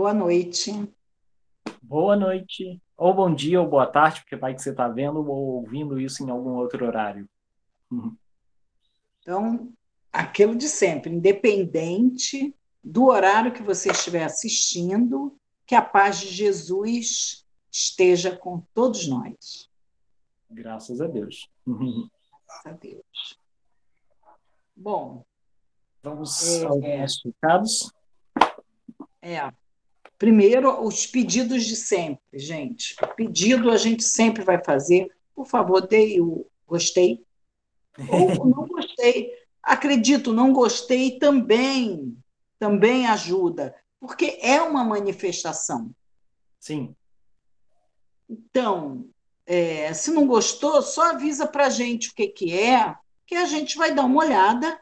Boa noite. Boa noite, ou bom dia, ou boa tarde, porque vai que você está vendo ou ouvindo isso em algum outro horário. Então, aquilo de sempre, independente do horário que você estiver assistindo, que a paz de Jesus esteja com todos nós. Graças a Deus. Graças a Deus. Bom, vamos é, aos nossos recados. É. Primeiro, os pedidos de sempre, gente. Pedido a gente sempre vai fazer. Por favor, dê o gostei. Ou não gostei. Acredito, não gostei também. Também ajuda. Porque é uma manifestação. Sim. Então, é, se não gostou, só avisa para a gente o que, que é, que a gente vai dar uma olhada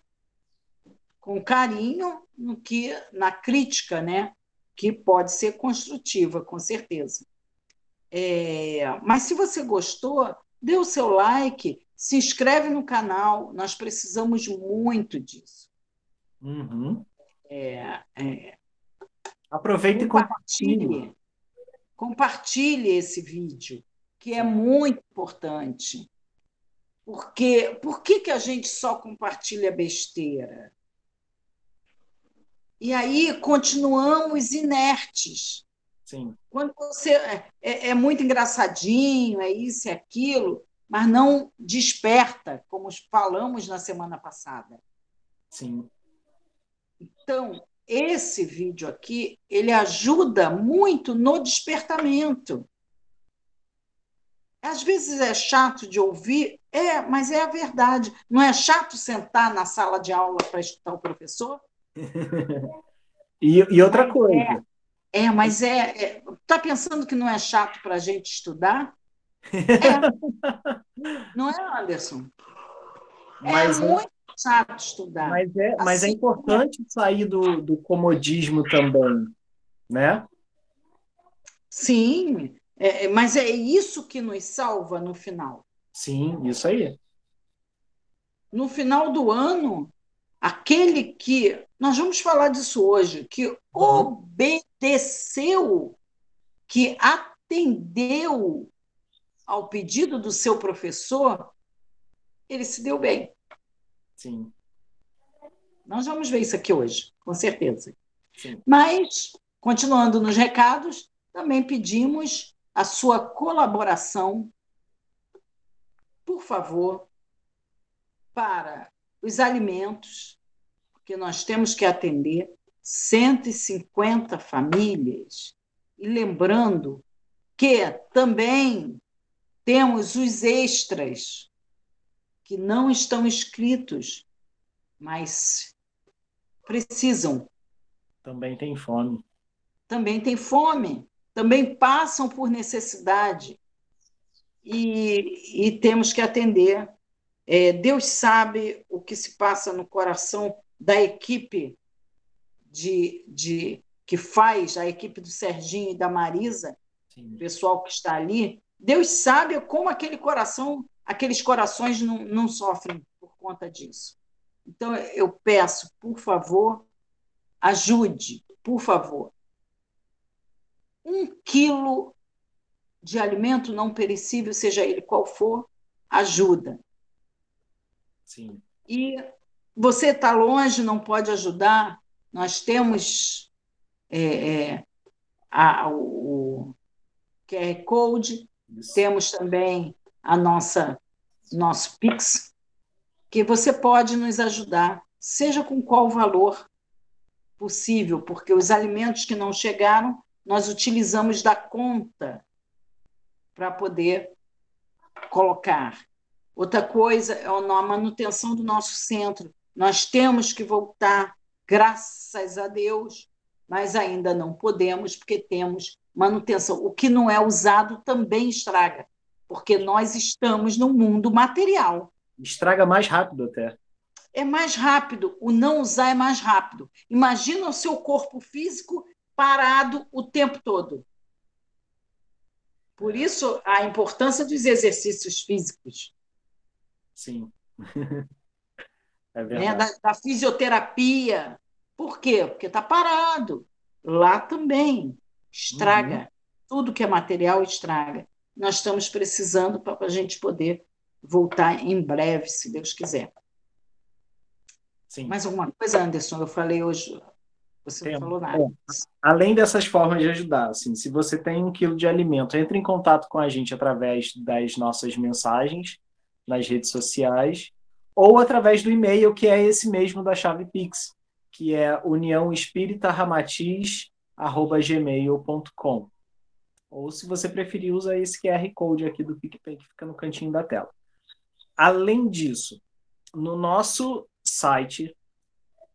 com carinho no que na crítica, né? Que pode ser construtiva, com certeza. É, mas se você gostou, dê o seu like, se inscreve no canal. Nós precisamos muito disso. Uhum. É, é, Aproveite e compartilhe. Compartilhe esse vídeo, que é muito importante. Porque por que, que a gente só compartilha besteira? E aí continuamos inertes. Sim. Quando você é, é, é muito engraçadinho, é isso é aquilo, mas não desperta, como falamos na semana passada. Sim. Então, esse vídeo aqui, ele ajuda muito no despertamento. Às vezes é chato de ouvir, é, mas é a verdade. Não é chato sentar na sala de aula para escutar o professor? e, e, outra mas coisa. É, é mas é. Está é, tá pensando que não é chato para a gente estudar? É. não é, Anderson? É mas é muito chato estudar. Mas é, assim, mas é assim, importante sair do, do comodismo também, né? Sim, é, mas é isso que nos salva no final. Sim, isso aí. No final do ano, aquele que nós vamos falar disso hoje, que uhum. obedeceu, que atendeu ao pedido do seu professor, ele se deu bem. Sim. Nós vamos ver isso aqui hoje, com certeza. Sim. Mas, continuando nos recados, também pedimos a sua colaboração, por favor, para os alimentos, porque nós temos que atender 150 famílias. E lembrando que também temos os extras que não estão escritos, mas precisam. Também tem fome. Também tem fome, também passam por necessidade. E, e temos que atender é, Deus sabe o que se passa no coração da equipe de, de que faz, a equipe do Serginho e da Marisa, Sim. o pessoal que está ali. Deus sabe como aquele coração, aqueles corações não, não sofrem por conta disso. Então, eu peço, por favor, ajude, por favor. Um quilo de alimento não perecível, seja ele qual for, ajuda. Sim. E você está longe, não pode ajudar. Nós temos é, é, a, o QR Code, Isso. temos também a nossa nosso Pix, que você pode nos ajudar, seja com qual valor possível, porque os alimentos que não chegaram, nós utilizamos da conta para poder colocar. Outra coisa é a manutenção do nosso centro. Nós temos que voltar, graças a Deus, mas ainda não podemos, porque temos manutenção. O que não é usado também estraga, porque nós estamos no mundo material. Estraga mais rápido até. É mais rápido, o não usar é mais rápido. Imagina o seu corpo físico parado o tempo todo. Por isso, a importância dos exercícios físicos. Sim. é verdade. Né? Da, da, fisioterapia. Por quê? Porque está parado. lá também estraga. Uhum. Tudo que é material estraga. Nós estamos precisando para a gente poder voltar em breve, se Deus quiser. Sim. Mais alguma coisa, Anderson? Eu falei hoje, você tem, não falou nada. É, além dessas formas de ajudar, assim, se você tem um quilo de alimento, entre em contato com a gente através das nossas mensagens nas redes sociais ou através do e-mail, que é esse mesmo da chave Pix, que é uniãoespíritaramatiz.gmail.com. Ou, se você preferir, usa esse QR Code aqui do PicPay, que fica no cantinho da tela. Além disso, no nosso site,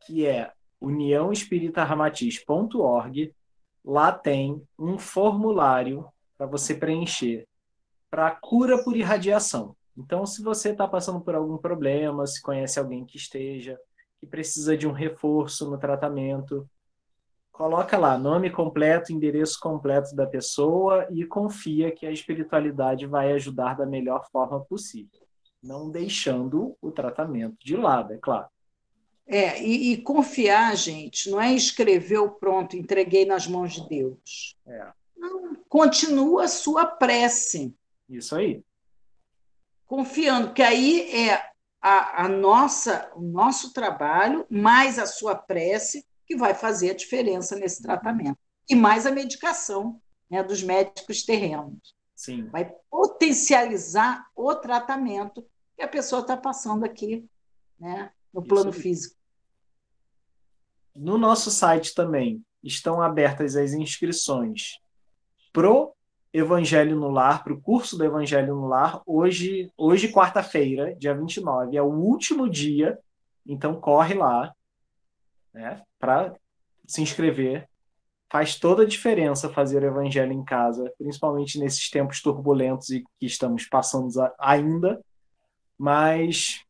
que é uniãoespíritaramatiz.org, lá tem um formulário para você preencher para cura por irradiação. Então, se você está passando por algum problema, se conhece alguém que esteja, que precisa de um reforço no tratamento, coloca lá nome completo, endereço completo da pessoa e confia que a espiritualidade vai ajudar da melhor forma possível, não deixando o tratamento de lado, é claro. É, e, e confiar, gente, não é escrever o pronto, entreguei nas mãos de Deus. É. Não, continua a sua prece. Isso aí. Confiando, que aí é a, a nossa, o nosso trabalho, mais a sua prece, que vai fazer a diferença nesse tratamento. E mais a medicação né, dos médicos terrenos. Sim. Vai potencializar o tratamento que a pessoa está passando aqui né, no plano físico. No nosso site também estão abertas as inscrições pro Evangelho no Lar, para o curso do Evangelho no Lar, hoje, hoje quarta-feira, dia 29, é o último dia, então corre lá, né, para se inscrever. Faz toda a diferença fazer o Evangelho em casa, principalmente nesses tempos turbulentos e que estamos passando ainda, mas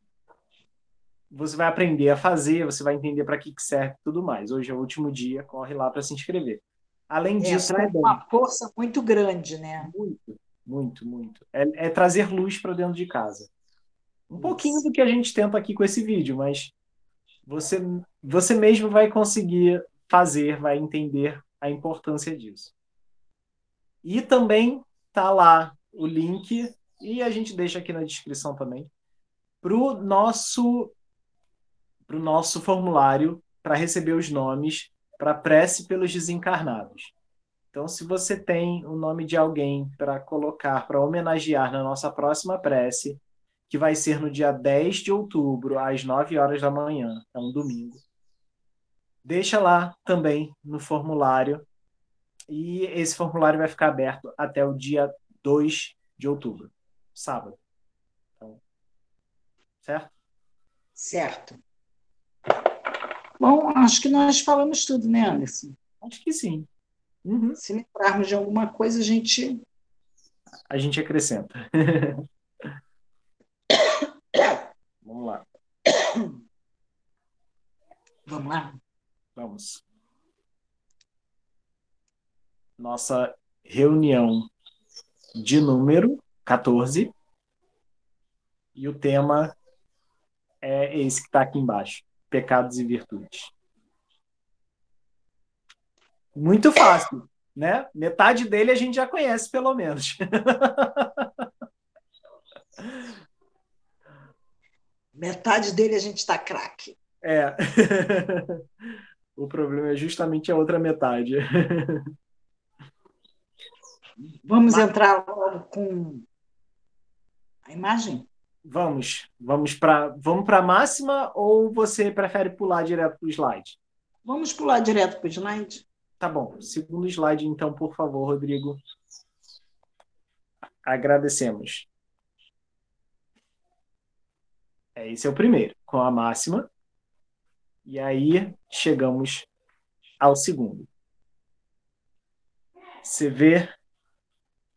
você vai aprender a fazer, você vai entender para que, que serve tudo mais. Hoje é o último dia, corre lá para se inscrever. Além é, disso, também, uma força muito grande, né? Muito, muito, muito. É, é trazer luz para dentro de casa. Um Isso. pouquinho do que a gente tenta aqui com esse vídeo, mas você, você mesmo vai conseguir fazer, vai entender a importância disso. E também tá lá o link, e a gente deixa aqui na descrição também, para o nosso, pro nosso formulário para receber os nomes para prece pelos desencarnados. Então, se você tem o nome de alguém para colocar, para homenagear na nossa próxima prece, que vai ser no dia 10 de outubro, às 9 horas da manhã, é um domingo. Deixa lá também no formulário, e esse formulário vai ficar aberto até o dia 2 de outubro, sábado. Então, certo? Certo. Bom, acho que nós falamos tudo, né, Anderson? Acho que sim. Uhum. Se lembrarmos de alguma coisa, a gente. A gente acrescenta. Vamos lá. Vamos lá? Vamos. Nossa reunião de número 14. E o tema é esse que está aqui embaixo pecados e virtudes? Muito fácil, né? Metade dele a gente já conhece, pelo menos. Metade dele a gente está craque. É. o problema é justamente a outra metade. Vamos Mas... entrar com a imagem? Vamos, vamos para vamos para a máxima ou você prefere pular direto para o slide? Vamos pular direto para o slide. Tá bom. Segundo slide, então, por favor, Rodrigo. Agradecemos. É, esse é o primeiro, com a máxima. E aí chegamos ao segundo. Você vê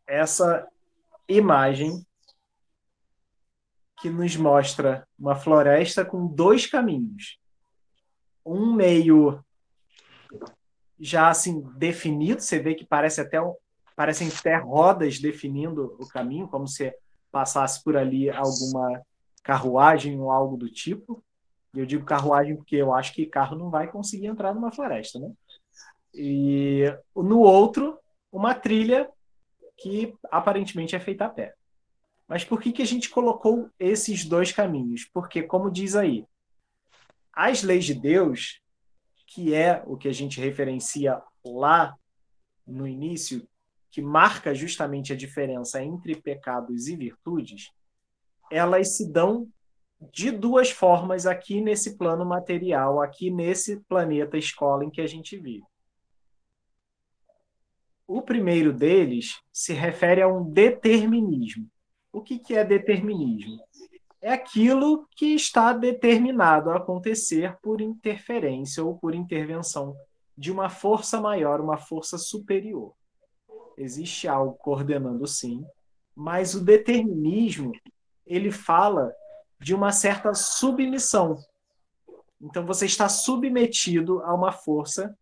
essa imagem que nos mostra uma floresta com dois caminhos. Um meio já assim definido, você vê que parece até parecem até rodas definindo o caminho, como se passasse por ali alguma carruagem ou algo do tipo. E eu digo carruagem porque eu acho que carro não vai conseguir entrar numa floresta, né? E no outro, uma trilha que aparentemente é feita a pé. Mas por que, que a gente colocou esses dois caminhos? Porque, como diz aí, as leis de Deus, que é o que a gente referencia lá no início, que marca justamente a diferença entre pecados e virtudes, elas se dão de duas formas aqui nesse plano material, aqui nesse planeta escola em que a gente vive. O primeiro deles se refere a um determinismo. O que, que é determinismo? É aquilo que está determinado a acontecer por interferência ou por intervenção de uma força maior, uma força superior. Existe algo coordenando sim, mas o determinismo ele fala de uma certa submissão. Então você está submetido a uma força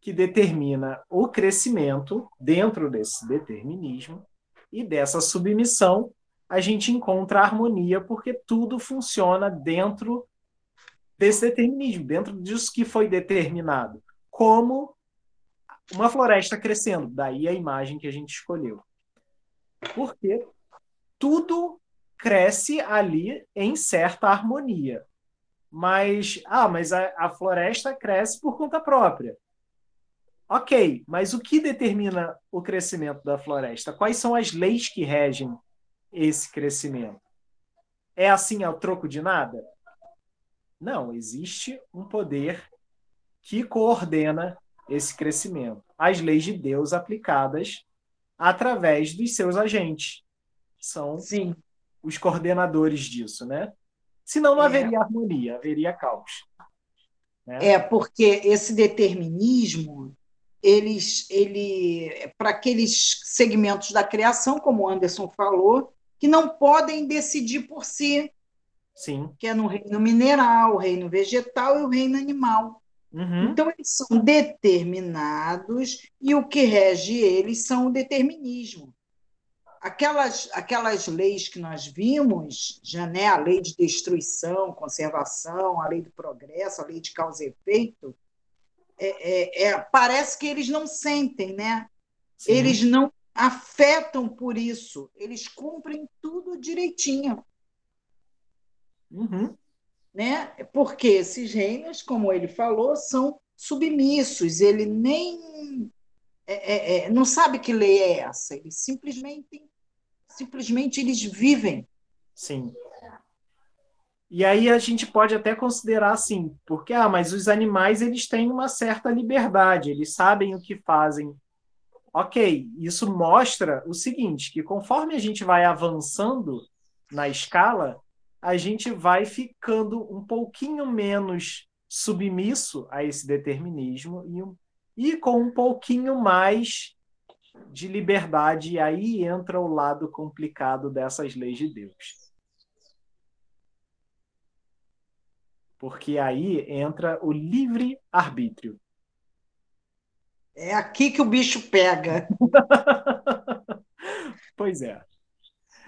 que determina o crescimento dentro desse determinismo e dessa submissão a gente encontra a harmonia porque tudo funciona dentro desse determinismo, dentro disso que foi determinado, como uma floresta crescendo, daí a imagem que a gente escolheu. Porque tudo cresce ali em certa harmonia. Mas, ah, mas a, a floresta cresce por conta própria. Ok, mas o que determina o crescimento da floresta? Quais são as leis que regem esse crescimento? É assim ao troco de nada? Não, existe um poder que coordena esse crescimento. As leis de Deus aplicadas através dos seus agentes. São Sim os coordenadores disso, né? Senão não é. haveria harmonia, haveria caos. Né? É, porque esse determinismo, eles, ele, para aqueles segmentos da criação, como o Anderson falou, que não podem decidir por si. Sim. Que é no reino mineral, o reino vegetal e o reino animal. Uhum. Então, eles são determinados e o que rege eles são o determinismo aquelas, aquelas leis que nós vimos, já, né, a lei de destruição, conservação, a lei do progresso, a lei de causa e efeito, é, é, é, parece que eles não sentem, né? Sim. Eles não afetam por isso, eles cumprem tudo direitinho. Uhum. Né? Porque esses reinos, como ele falou, são submissos, ele nem é, é, é não sabe que lei é essa, eles simplesmente simplesmente eles vivem. Sim. E aí a gente pode até considerar assim, porque ah, mas os animais eles têm uma certa liberdade, eles sabem o que fazem. Ok, isso mostra o seguinte, que conforme a gente vai avançando na escala, a gente vai ficando um pouquinho menos submisso a esse determinismo e, e com um pouquinho mais de liberdade, e aí entra o lado complicado dessas leis de Deus. Porque aí entra o livre-arbítrio. É aqui que o bicho pega. pois é.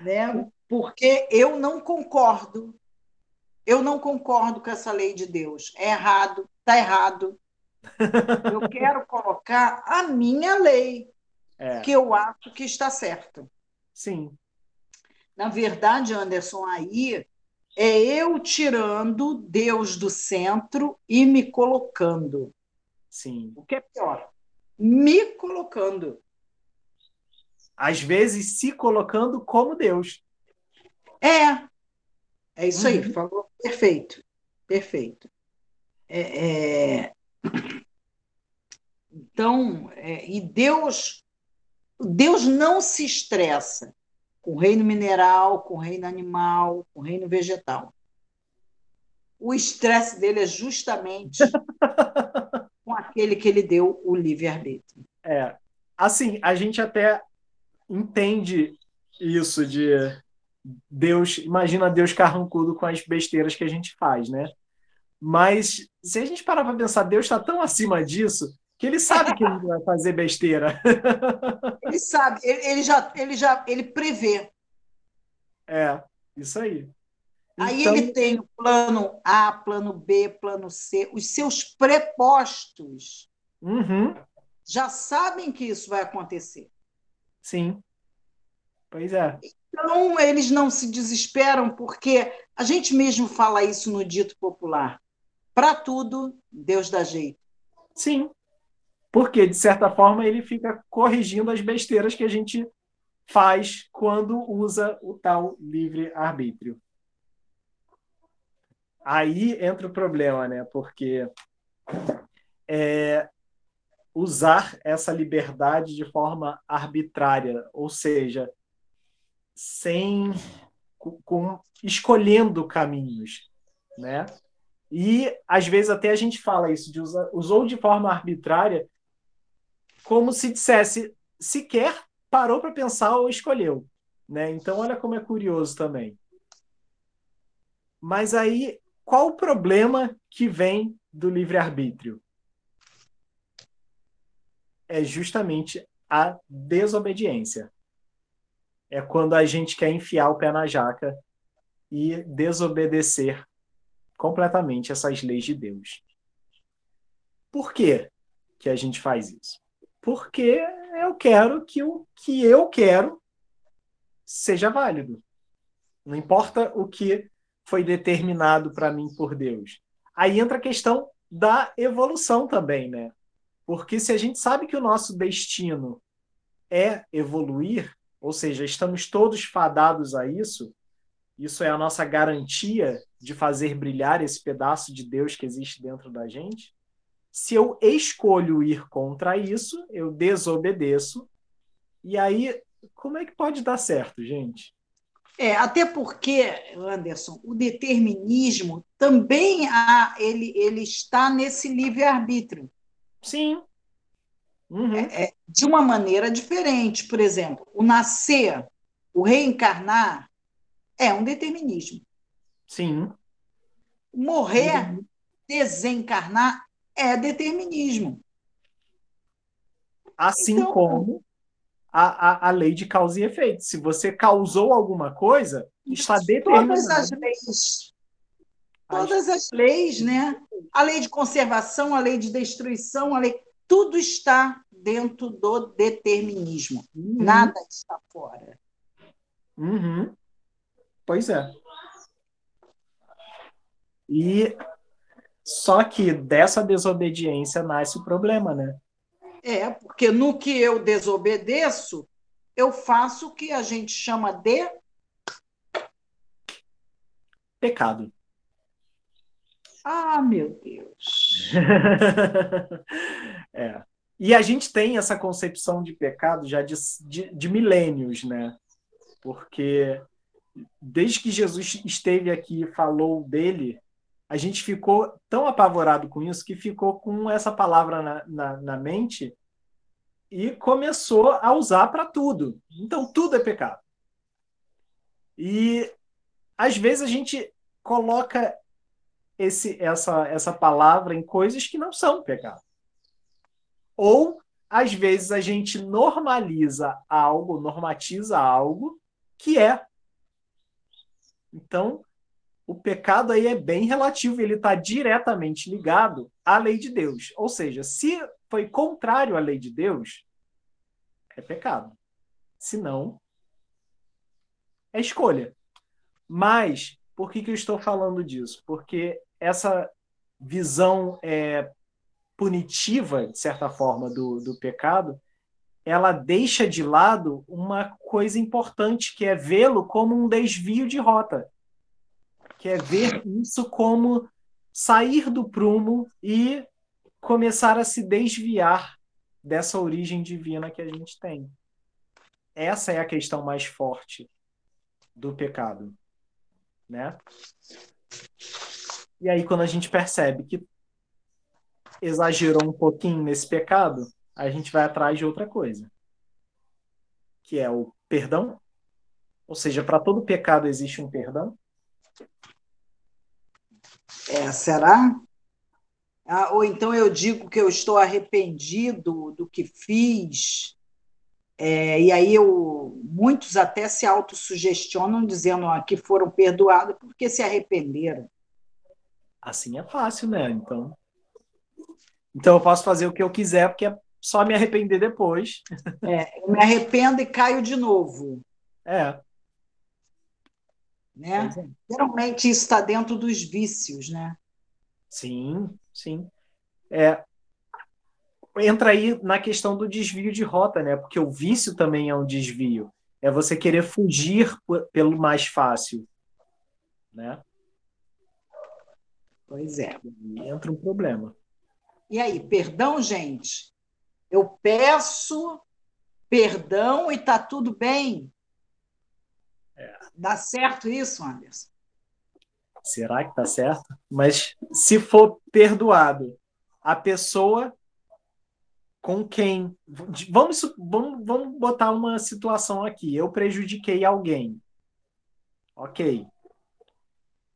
Né? Porque eu não concordo. Eu não concordo com essa lei de Deus. É errado, está errado. Eu quero colocar a minha lei é. que eu acho que está certo. Sim. Na verdade, Anderson, aí é eu tirando Deus do centro e me colocando. Sim. O que é pior? Me colocando. Às vezes se colocando como Deus. É. É isso uhum. aí, falou perfeito. Perfeito. É, é... Então, é... e Deus Deus não se estressa com o reino mineral, com o reino animal, com o reino vegetal. O estresse dele é justamente aquele que ele deu o livre-arbítrio. É. Assim, a gente até entende isso de Deus, imagina Deus carrancudo com as besteiras que a gente faz, né? Mas se a gente parar para pensar, Deus está tão acima disso que ele sabe que ele vai fazer besteira. Ele sabe, ele, ele, já, ele já ele prevê. É, isso aí. Aí então... ele tem o plano A, plano B, plano C, os seus prepostos. Uhum. já sabem que isso vai acontecer. Sim. Pois é. Então, eles não se desesperam, porque a gente mesmo fala isso no dito popular. Para tudo, Deus dá jeito. Sim. Porque, de certa forma, ele fica corrigindo as besteiras que a gente faz quando usa o tal livre-arbítrio. Aí entra o problema, né? Porque é, usar essa liberdade de forma arbitrária, ou seja, sem com, escolhendo caminhos, né? E às vezes até a gente fala isso de usar, usou de forma arbitrária, como se dissesse sequer parou para pensar ou escolheu, né? Então olha como é curioso também. Mas aí qual o problema que vem do livre arbítrio? É justamente a desobediência é quando a gente quer enfiar o pé na jaca e desobedecer completamente essas leis de Deus. Por que que a gente faz isso? Porque eu quero que o que eu quero seja válido. Não importa o que foi determinado para mim por Deus. Aí entra a questão da evolução também, né? Porque se a gente sabe que o nosso destino é evoluir, ou seja, estamos todos fadados a isso. Isso é a nossa garantia de fazer brilhar esse pedaço de Deus que existe dentro da gente. Se eu escolho ir contra isso, eu desobedeço. E aí, como é que pode dar certo, gente? É, até porque, Anderson, o determinismo também há, ele, ele está nesse livre-arbítrio. Sim. Uhum. É, é, de uma maneira diferente. Por exemplo, o nascer, o reencarnar, é um determinismo. Sim. Morrer, uhum. desencarnar, é determinismo. Assim então, como a, a, a lei de causa e efeito. Se você causou alguma coisa, está determinado. Todas as leis. Todas as leis, né? A lei de conservação, a lei de destruição, a lei tudo está dentro do determinismo. Uhum. Nada está fora. Uhum. Pois é. E só que dessa desobediência nasce o problema, né? É, porque no que eu desobedeço, eu faço o que a gente chama de pecado. Ah, meu Deus. é. E a gente tem essa concepção de pecado já de, de, de milênios, né? Porque desde que Jesus esteve aqui e falou dele, a gente ficou tão apavorado com isso que ficou com essa palavra na, na, na mente e começou a usar para tudo. Então, tudo é pecado. E às vezes a gente coloca esse, essa, essa palavra em coisas que não são pecado. Ou, às vezes, a gente normaliza algo, normatiza algo que é. Então, o pecado aí é bem relativo, ele está diretamente ligado à lei de Deus. Ou seja, se foi contrário à lei de Deus, é pecado. Se não, é escolha. Mas, por que, que eu estou falando disso? Porque essa visão é, punitiva, de certa forma, do, do pecado, ela deixa de lado uma coisa importante, que é vê-lo como um desvio de rota, que é ver isso como sair do prumo e começar a se desviar dessa origem divina que a gente tem. Essa é a questão mais forte do pecado, né? E aí quando a gente percebe que exagerou um pouquinho nesse pecado, a gente vai atrás de outra coisa, que é o perdão. Ou seja, para todo pecado existe um perdão. É, será? Ah, ou então eu digo que eu estou arrependido do que fiz, é, e aí eu, muitos até se autossugestionam dizendo ah, que foram perdoados porque se arrependeram. Assim é fácil, né? Então, então eu posso fazer o que eu quiser, porque só me arrepender depois. É, eu me arrependo e caio de novo. É. Né? É. Geralmente isso está dentro dos vícios, né? Sim, sim. É, entra aí na questão do desvio de rota, né? Porque o vício também é um desvio. É você querer fugir pelo mais fácil, né? Pois é. Entra um problema. E aí, perdão, gente? Eu peço perdão e tá tudo bem? Dá certo isso, Anderson? Será que tá certo? Mas se for perdoado, a pessoa com quem. Vamos, vamos, vamos botar uma situação aqui. Eu prejudiquei alguém. Ok.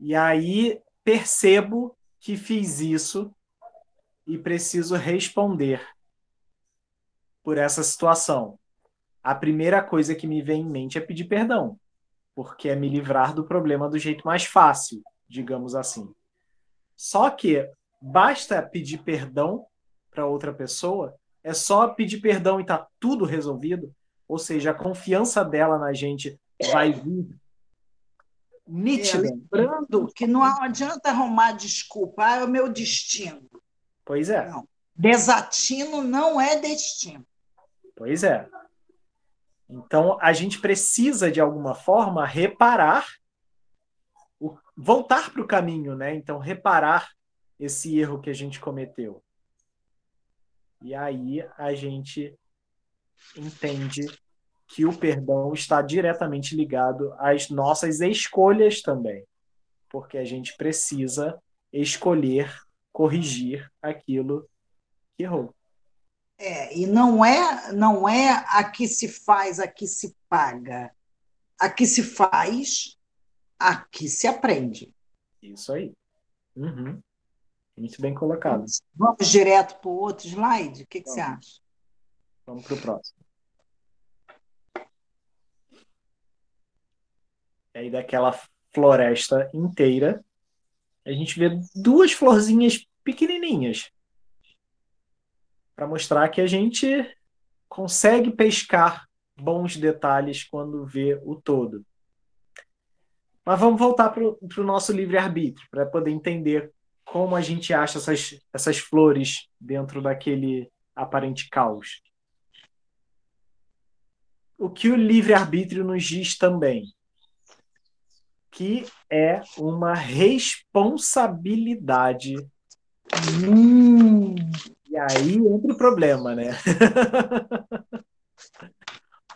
E aí percebo que fiz isso e preciso responder por essa situação. A primeira coisa que me vem em mente é pedir perdão, porque é me livrar do problema do jeito mais fácil, digamos assim. Só que basta pedir perdão para outra pessoa, é só pedir perdão e tá tudo resolvido, ou seja, a confiança dela na gente vai vir nítida. É, lembrando que não adianta arrumar desculpa, ah, é o meu destino. Pois é. Não. Desatino não é destino. Pois é. Então, a gente precisa, de alguma forma, reparar, voltar para o caminho, né? Então, reparar esse erro que a gente cometeu. E aí a gente entende que o perdão está diretamente ligado às nossas escolhas também. Porque a gente precisa escolher corrigir aquilo que errou. É, e não é, não é a que se faz, a que se paga. A que se faz, a que se aprende. Isso aí. Uhum. Muito bem colocado. Vamos direto para o outro slide? O que, que você acha? Vamos para o próximo. E aí, daquela floresta inteira, a gente vê duas florzinhas pequenininhas para mostrar que a gente consegue pescar bons detalhes quando vê o todo. Mas vamos voltar para o nosso livre-arbítrio, para poder entender como a gente acha essas, essas flores dentro daquele aparente caos. O que o livre-arbítrio nos diz também? que é uma responsabilidade. Hum. Aí entra o problema, né?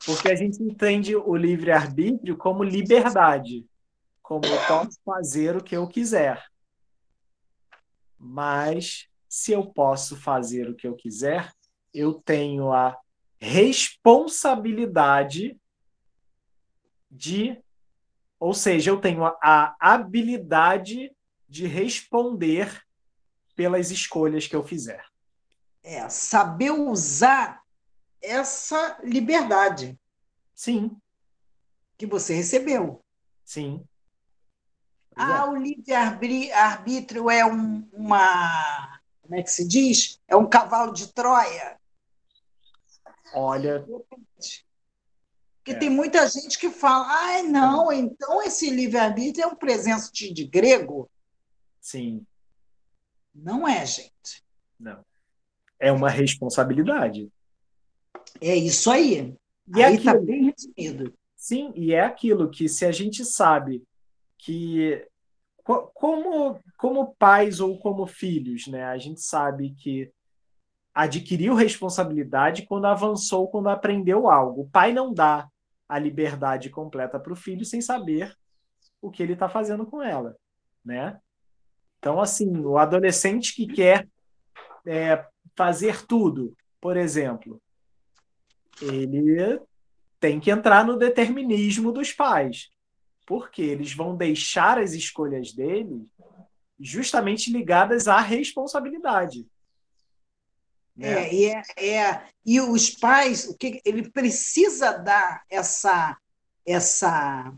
Porque a gente entende o livre-arbítrio como liberdade, como eu posso fazer o que eu quiser. Mas se eu posso fazer o que eu quiser, eu tenho a responsabilidade de ou seja, eu tenho a, habilidade de responder pelas escolhas que eu fizer. É, saber usar essa liberdade. Sim. Que você recebeu. Sim. Ah, o livre-arbítrio é um, uma. Como é que se diz? É um cavalo de Troia. Olha. Porque é. tem muita gente que fala, ah, não, então esse livre-arbítrio é um presente de grego. Sim. Não é, gente. Não. É uma responsabilidade. É isso aí. E aí está bem resumido. Sim, e é aquilo que se a gente sabe que como, como pais ou como filhos, né, a gente sabe que adquiriu responsabilidade quando avançou, quando aprendeu algo. O pai não dá a liberdade completa para o filho sem saber o que ele está fazendo com ela, né? Então, assim, o adolescente que quer é, fazer tudo, por exemplo, ele tem que entrar no determinismo dos pais, porque eles vão deixar as escolhas dele justamente ligadas à responsabilidade. Né? É, é, é, e os pais, o que ele precisa dar essa essa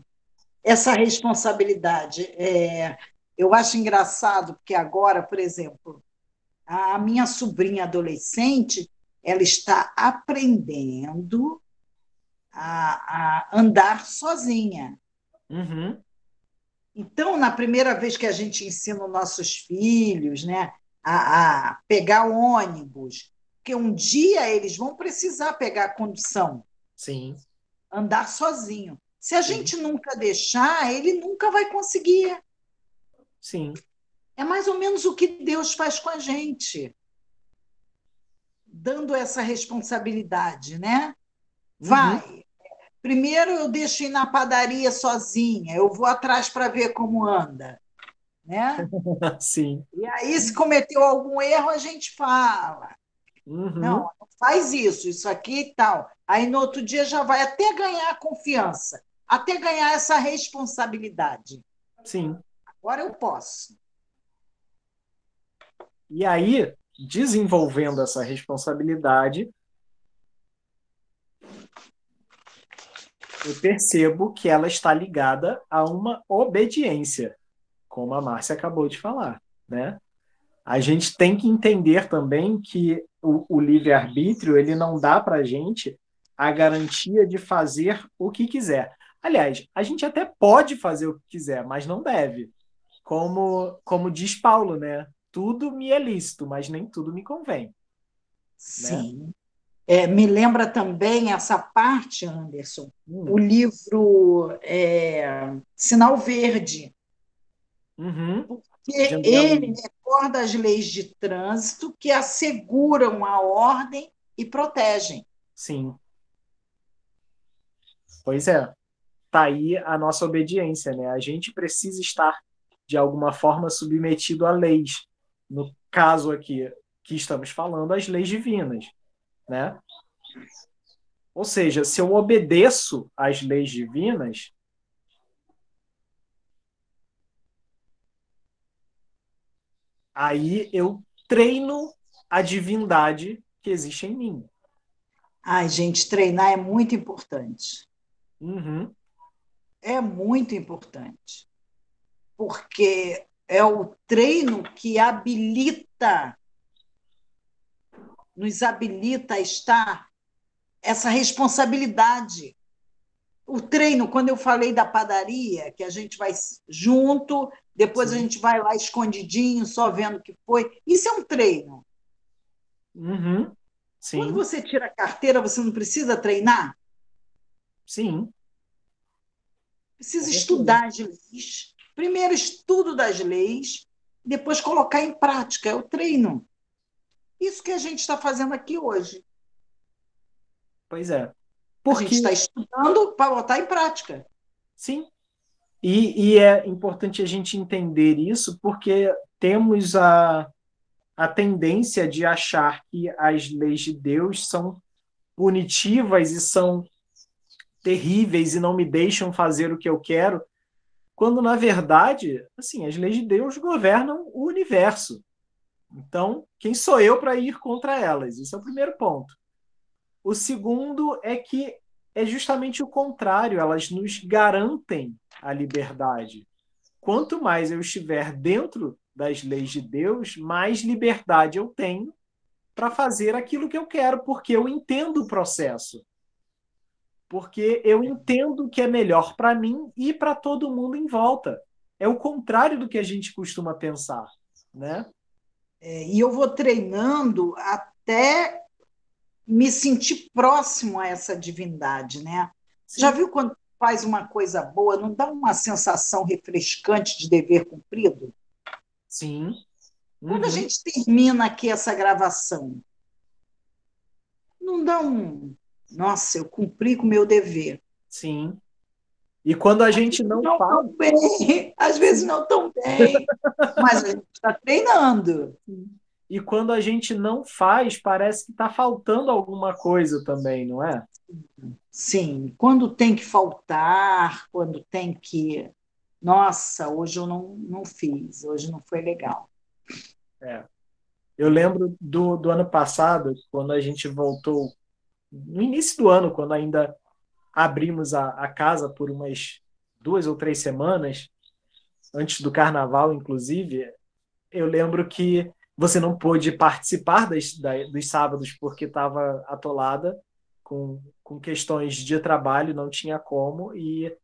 essa responsabilidade. É, eu acho engraçado porque agora, por exemplo, a minha sobrinha adolescente, ela está aprendendo a, a andar sozinha. Uhum. Então, na primeira vez que a gente ensina os nossos filhos né, a, a pegar ônibus, porque um dia eles vão precisar pegar a condução. Sim. Andar sozinho. Se a Sim. gente nunca deixar, ele nunca vai conseguir. Sim. É mais ou menos o que Deus faz com a gente, dando essa responsabilidade, né? Uhum. Vai. Uhum. Primeiro eu deixo ir na padaria sozinha, eu vou atrás para ver como anda. Né? Sim. E aí, se cometeu algum erro, a gente fala. Uhum. Não, não faz isso, isso aqui e tal. Aí no outro dia já vai até ganhar confiança, até ganhar essa responsabilidade. Sim. Agora eu posso. E aí, desenvolvendo essa responsabilidade, eu percebo que ela está ligada a uma obediência, como a Márcia acabou de falar, né? A gente tem que entender também que o, o livre-arbítrio ele não dá para a gente a garantia de fazer o que quiser. Aliás, a gente até pode fazer o que quiser, mas não deve. Como, como diz Paulo, né? Tudo me é lícito, mas nem tudo me convém. Né? Sim. Né? É, me lembra também essa parte, Anderson, hum. o livro é, Sinal Verde. Uhum. Porque ele recorda as leis de trânsito que asseguram a ordem e protegem. Sim. Pois é. Está aí a nossa obediência, né? A gente precisa estar, de alguma forma, submetido a leis. No caso aqui que estamos falando, as leis divinas né? Ou seja, se eu obedeço às leis divinas, aí eu treino a divindade que existe em mim. Ai, gente, treinar é muito importante. Uhum. É muito importante. Porque é o treino que habilita nos habilita a estar essa responsabilidade. O treino, quando eu falei da padaria, que a gente vai junto, depois Sim. a gente vai lá escondidinho, só vendo o que foi, isso é um treino. Uhum. Quando você tira a carteira, você não precisa treinar? Sim. Precisa é estudar leis. Primeiro, estudo das leis, depois colocar em prática, é o treino. Isso que a gente está fazendo aqui hoje. Pois é. Porque... A gente está estudando para botar em prática. Sim. E, e, é importante a gente entender isso porque temos a, a tendência de achar que as leis de Deus são punitivas e são terríveis e não me deixam fazer o que eu quero, quando na verdade, assim, as leis de Deus governam o universo. Então, quem sou eu para ir contra elas? Isso é o primeiro ponto. O segundo é que é justamente o contrário, elas nos garantem a liberdade. Quanto mais eu estiver dentro das leis de Deus, mais liberdade eu tenho para fazer aquilo que eu quero, porque eu entendo o processo. Porque eu entendo o que é melhor para mim e para todo mundo em volta. É o contrário do que a gente costuma pensar, né? É, e eu vou treinando até me sentir próximo a essa divindade, né? Sim. Já viu quando faz uma coisa boa, não dá uma sensação refrescante de dever cumprido? Sim. Uhum. Quando a uhum. gente termina aqui essa gravação, não dá um. Nossa, eu cumpri com o meu dever. Sim. E quando a gente não, não fala. Tão bem, às vezes não tão bem, mas a gente está treinando. E quando a gente não faz, parece que está faltando alguma coisa também, não é? Sim, quando tem que faltar, quando tem que. Nossa, hoje eu não, não fiz, hoje não foi legal. É. Eu lembro do, do ano passado, quando a gente voltou, no início do ano, quando ainda abrimos a, a casa por umas duas ou três semanas, antes do carnaval, inclusive, eu lembro que você não pôde participar das, das, dos sábados porque estava atolada com, com questões de trabalho, não tinha como, e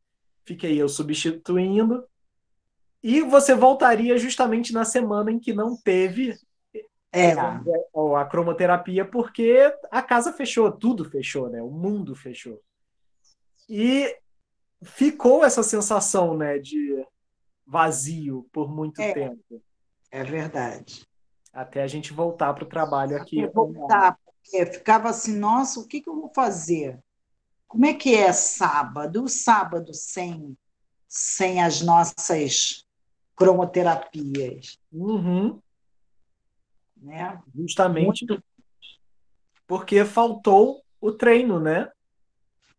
fiquei eu substituindo. E você voltaria justamente na semana em que não teve é. a, a cromoterapia, porque a casa fechou, tudo fechou, né? O mundo fechou. E ficou essa sensação, né, de vazio por muito é, tempo. É verdade. Até a gente voltar para o trabalho aqui. Até voltar, porque ficava assim, nossa, o que, que eu vou fazer? Como é que é sábado? O sábado sem, sem as nossas cromoterapias. Uhum. Né? Justamente Muito... porque faltou o treino, né?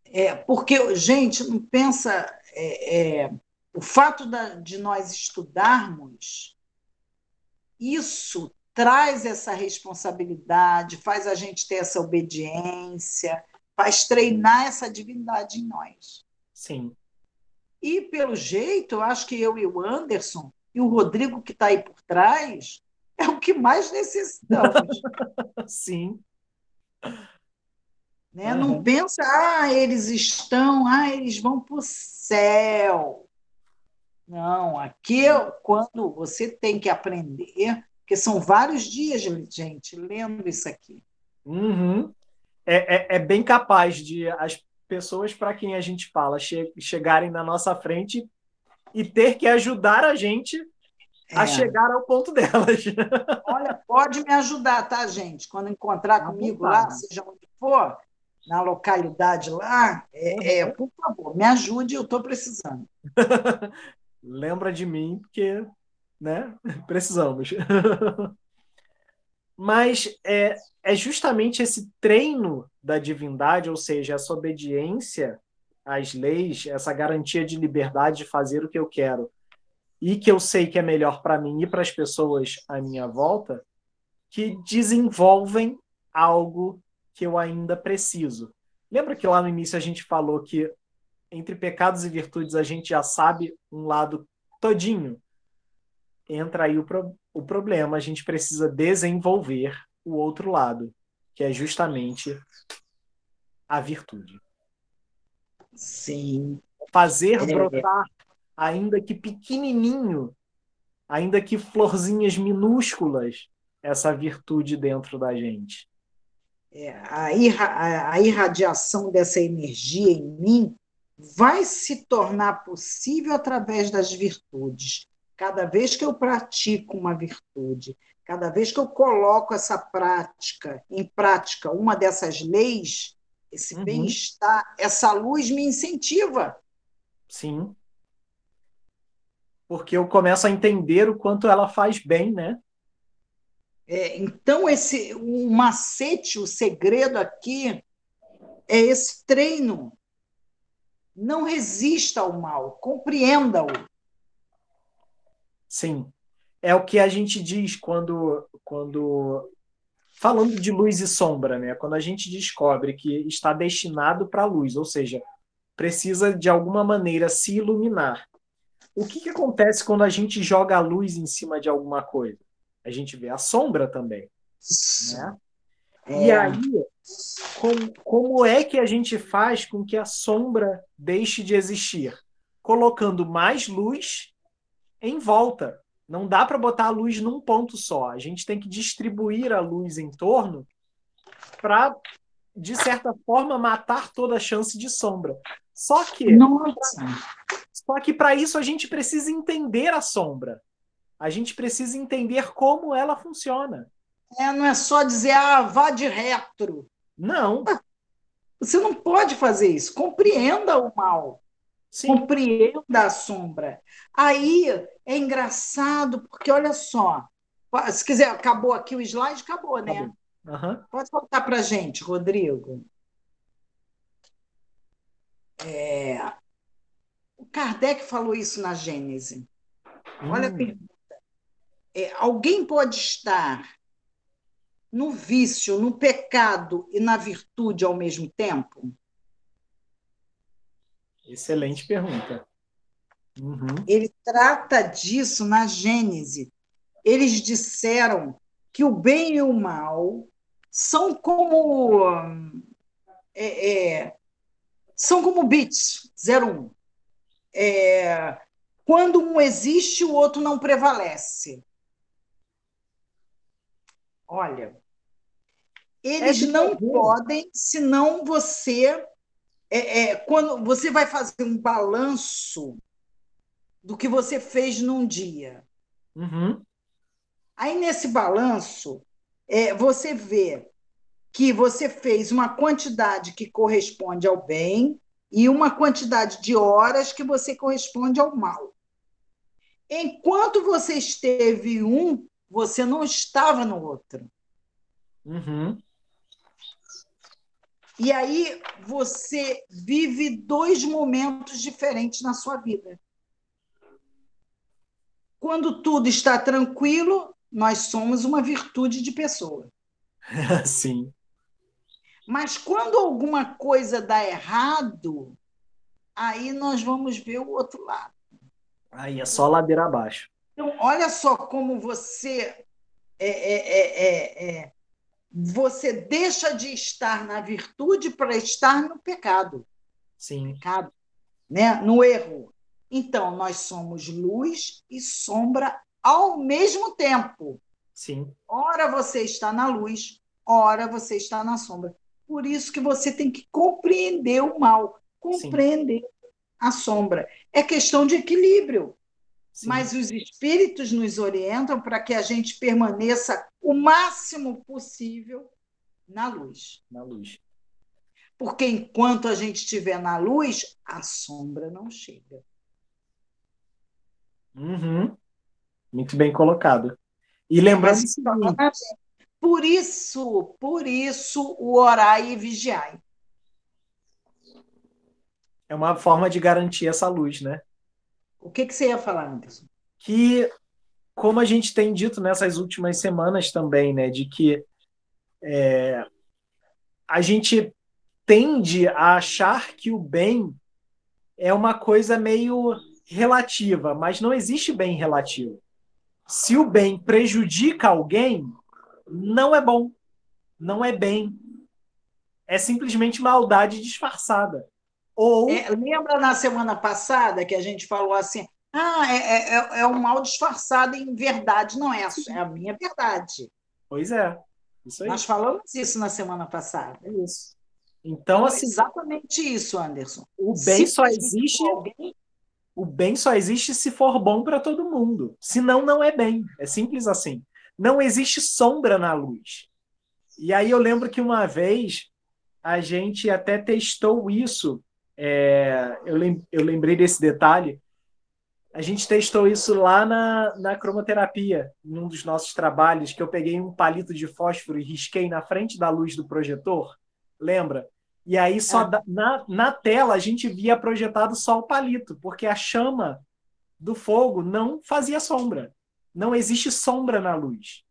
É, porque, gente, não pensa. É, é, o fato da, de nós estudarmos, isso traz essa responsabilidade, faz a gente ter essa obediência, faz treinar essa divindade em nós. Sim. E, pelo jeito, eu acho que eu e o Anderson e o Rodrigo, que está aí por trás, é o que mais necessitamos. Sim. Né? Uhum. Não pensa, ah, eles estão, ah, eles vão para o céu. Não, aqui quando você tem que aprender, porque são vários dias, gente, lendo isso aqui. Uhum. É, é, é, bem capaz de as pessoas para quem a gente fala che chegarem na nossa frente e ter que ajudar a gente é. a chegar ao ponto delas. Olha, pode me ajudar, tá, gente? Quando encontrar comigo lá, seja onde for, na localidade lá, é, é, por favor, me ajude, eu estou precisando. Lembra de mim, porque né, precisamos. Mas é, é justamente esse treino da divindade, ou seja, essa obediência às leis, essa garantia de liberdade de fazer o que eu quero e que eu sei que é melhor para mim e para as pessoas à minha volta, que desenvolvem algo que eu ainda preciso. Lembra que lá no início a gente falou que entre pecados e virtudes a gente já sabe um lado todinho? Entra aí o, pro, o problema, a gente precisa desenvolver o outro lado, que é justamente a virtude. Sim. Fazer é. brotar, ainda que pequenininho, ainda que florzinhas minúsculas, essa virtude dentro da gente é, a, irra, a irradiação dessa energia em mim vai se tornar possível através das virtudes. Cada vez que eu pratico uma virtude, cada vez que eu coloco essa prática em prática, uma dessas leis, esse uhum. bem-estar, essa luz me incentiva. Sim. Porque eu começo a entender o quanto ela faz bem, né? É, então, esse, o macete, o segredo aqui é esse treino. Não resista ao mal, compreenda-o. Sim. É o que a gente diz quando, quando falando de luz e sombra, né? Quando a gente descobre que está destinado para a luz, ou seja, precisa de alguma maneira se iluminar. O que, que acontece quando a gente joga a luz em cima de alguma coisa? a gente vê a sombra também. Né? É. E aí, como, como é que a gente faz com que a sombra deixe de existir? Colocando mais luz em volta. Não dá para botar a luz num ponto só. A gente tem que distribuir a luz em torno para, de certa forma, matar toda a chance de sombra. Só que, Nossa. Só que para isso a gente precisa entender a sombra. A gente precisa entender como ela funciona. É, não é só dizer, ah, vá de retro. Não. Ah, você não pode fazer isso. Compreenda o mal. Sim. Compreenda a sombra. Aí é engraçado, porque olha só. Se quiser, acabou aqui o slide, acabou, né? Acabou. Uhum. Pode voltar para a gente, Rodrigo. É... O Kardec falou isso na Gênese. Olha hum. a pergunta é, alguém pode estar no vício, no pecado e na virtude ao mesmo tempo? Excelente pergunta. Uhum. Ele trata disso na Gênese. Eles disseram que o bem e o mal são como é, é, são como bits 01. É, quando um existe, o outro não prevalece. Olha, eles é não podem, senão você é, é, quando você vai fazer um balanço do que você fez num dia. Uhum. Aí, nesse balanço, é, você vê que você fez uma quantidade que corresponde ao bem e uma quantidade de horas que você corresponde ao mal. Enquanto você esteve um, você não estava no outro. Uhum. E aí você vive dois momentos diferentes na sua vida. Quando tudo está tranquilo, nós somos uma virtude de pessoa. Sim. Mas quando alguma coisa dá errado, aí nós vamos ver o outro lado. Aí é só ladeira abaixo. Então, olha só como você é, é, é, é você deixa de estar na virtude para estar no pecado. Sim. Pecado, né? no erro. Então, nós somos luz e sombra ao mesmo tempo. Sim. Ora você está na luz, ora você está na sombra. Por isso que você tem que compreender o mal, compreender Sim. a sombra. É questão de equilíbrio. Sim. Mas os espíritos nos orientam para que a gente permaneça o máximo possível na luz. Na luz. Porque enquanto a gente estiver na luz, a sombra não chega. Uhum. Muito bem colocado. E lembrando por isso, por isso o orai e vigiai. É uma forma de garantir essa luz, né? O que, que você ia falar, Anderson? Que, como a gente tem dito nessas últimas semanas também, né, de que é, a gente tende a achar que o bem é uma coisa meio relativa, mas não existe bem relativo. Se o bem prejudica alguém, não é bom, não é bem. É simplesmente maldade disfarçada. Ou é, lembra na semana passada que a gente falou assim: ah, é, é, é, é um mal disfarçado em verdade, não é? É a minha verdade. Pois é. Isso aí. Nós falamos isso na semana passada. É isso. Então, assim, exatamente isso, Anderson. O bem só existe. Alguém, o bem só existe se for bom para todo mundo. Senão, não é bem. É simples assim. Não existe sombra na luz. E aí eu lembro que uma vez a gente até testou isso. É, eu, lem eu lembrei desse detalhe. A gente testou isso lá na, na cromoterapia, num dos nossos trabalhos, que eu peguei um palito de fósforo e risquei na frente da luz do projetor. Lembra? E aí só é. da, na, na tela a gente via projetado só o palito, porque a chama do fogo não fazia sombra. Não existe sombra na luz,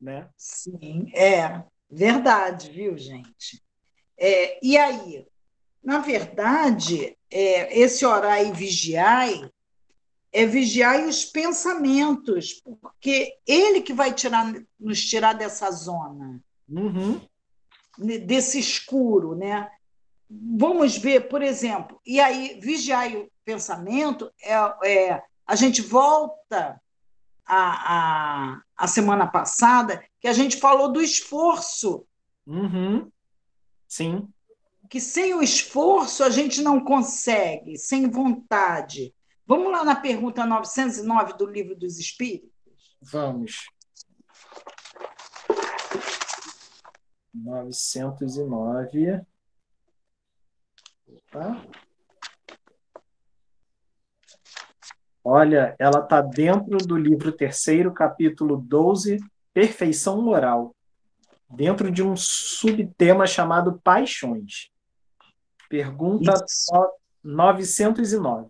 né? Sim, é verdade, viu, gente? É, e aí, na verdade, é, esse orar e vigiai é vigiar os pensamentos, porque ele que vai tirar, nos tirar dessa zona. Uhum desse escuro, né? Vamos ver, por exemplo, e aí vigiar o pensamento é, é a gente volta a, a, a semana passada que a gente falou do esforço. Uhum. Sim. Que sem o esforço a gente não consegue, sem vontade. Vamos lá na pergunta 909 do Livro dos Espíritos? Vamos. 909. Opa. Olha, ela está dentro do livro terceiro, capítulo 12, Perfeição Moral, dentro de um subtema chamado Paixões. Pergunta Isso. 909.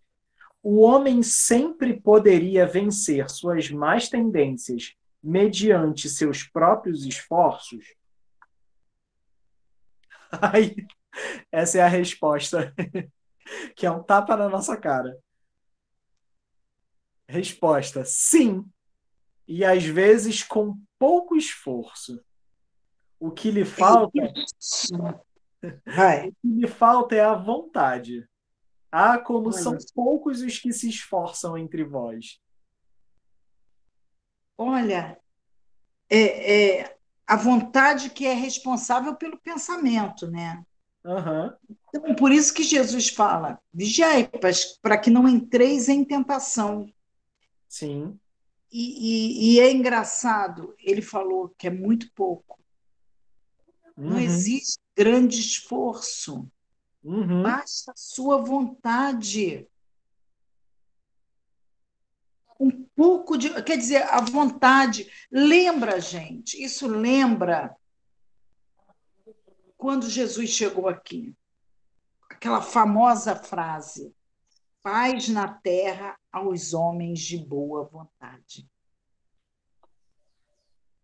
O homem sempre poderia vencer suas más tendências mediante seus próprios esforços? Aí, essa é a resposta, que é um tapa na nossa cara. Resposta: sim. e às vezes com pouco esforço. O que lhe falta. Vai. O que lhe falta é a vontade. Ah, como Olha. são poucos os que se esforçam entre vós. Olha, é, é, a vontade que é responsável pelo pensamento, né? Uhum. Então, por isso que Jesus fala: vigiai para que não entreis em tentação. Sim. E, e, e, é engraçado, ele falou que é muito pouco. Uhum. Não existe grande esforço. Uhum. Basta a sua vontade. Um pouco de. Quer dizer, a vontade. Lembra, gente, isso lembra quando Jesus chegou aqui. Aquela famosa frase: paz na terra aos homens de boa vontade.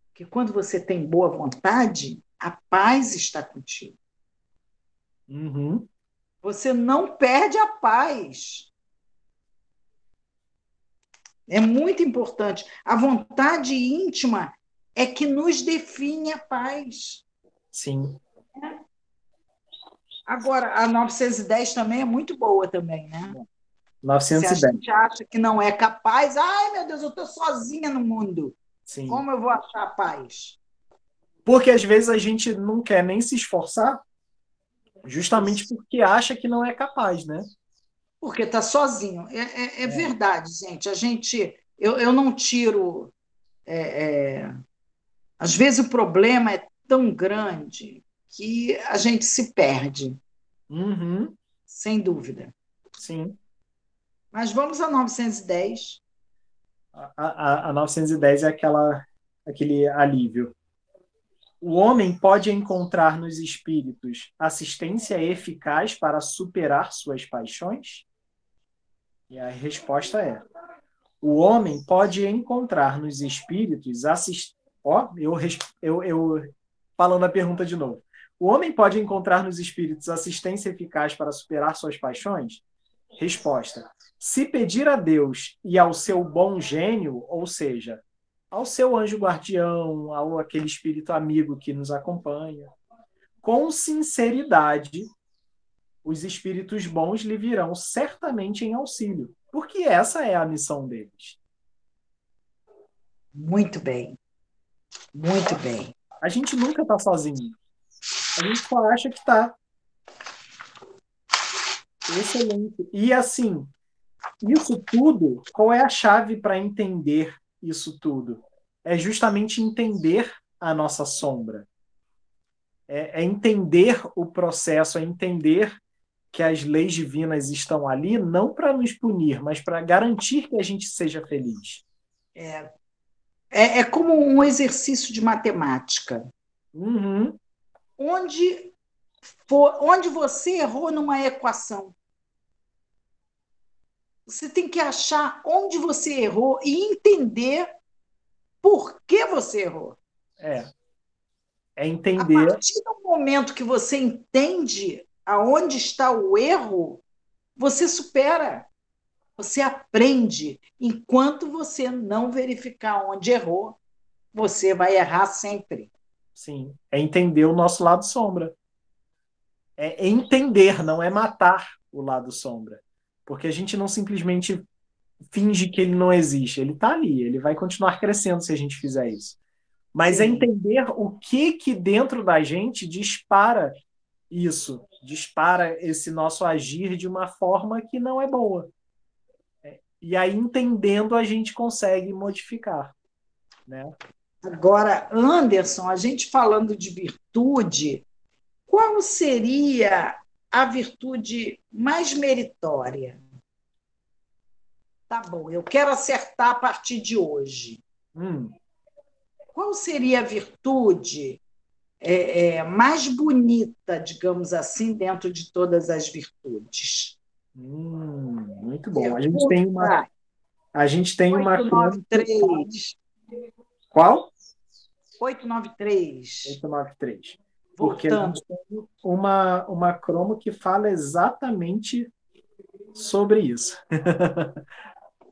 Porque quando você tem boa vontade, a paz está contigo. Uhum. Você não perde a paz. É muito importante. A vontade íntima é que nos define a paz. Sim. É. Agora, a 910 também é muito boa também, né? 910. Se a gente acha que não é capaz, ai meu Deus, eu estou sozinha no mundo. Sim. Como eu vou achar paz? Porque às vezes a gente não quer nem se esforçar, justamente porque acha que não é capaz, né? Porque está sozinho. É, é, é, é, verdade, gente. A gente, eu, eu não tiro. É, é, às vezes o problema é tão grande que a gente se perde. Uhum. Sem dúvida. Sim. Mas vamos a 910. A, a, a 910 é aquela, aquele alívio. O homem pode encontrar nos espíritos assistência eficaz para superar suas paixões? E a resposta é: o homem pode encontrar nos espíritos assistência. Ó, eu, eu, eu falando a pergunta de novo. O homem pode encontrar nos espíritos assistência eficaz para superar suas paixões? Resposta: se pedir a Deus e ao seu bom gênio, ou seja, ao seu anjo guardião, ao aquele espírito amigo que nos acompanha, com sinceridade, os espíritos bons lhe virão certamente em auxílio, porque essa é a missão deles. Muito bem. Muito bem. A gente nunca está sozinho. A gente só acha que está. Excelente. E assim, isso tudo, qual é a chave para entender isso tudo? É justamente entender a nossa sombra. É, é, entender o processo, é entender que as leis divinas estão ali não para nos punir, mas para garantir que a gente seja feliz. É, é, é como um exercício de matemática. Uhum. Onde, for, onde você errou numa equação, você tem que achar onde você errou e entender por que você errou. É. É entender. A partir do momento que você entende aonde está o erro, você supera. Você aprende. Enquanto você não verificar onde errou, você vai errar sempre. Sim. É entender o nosso lado sombra. É entender, não é matar o lado sombra. Porque a gente não simplesmente finge que ele não existe. Ele está ali, ele vai continuar crescendo se a gente fizer isso. Mas é entender o que que dentro da gente dispara isso, dispara esse nosso agir de uma forma que não é boa. É, e aí, entendendo, a gente consegue modificar. Né? Agora, Anderson, a gente falando de virtude, qual seria a virtude mais meritória? Tá bom, eu quero acertar a partir de hoje. Hum. Qual seria a virtude é, é, mais bonita, digamos assim, dentro de todas as virtudes? Hum, muito bom. A gente tem uma. A gente tem 893. uma. Qual? 893. 893. Porque nós temos uma, uma cromo que fala exatamente sobre isso.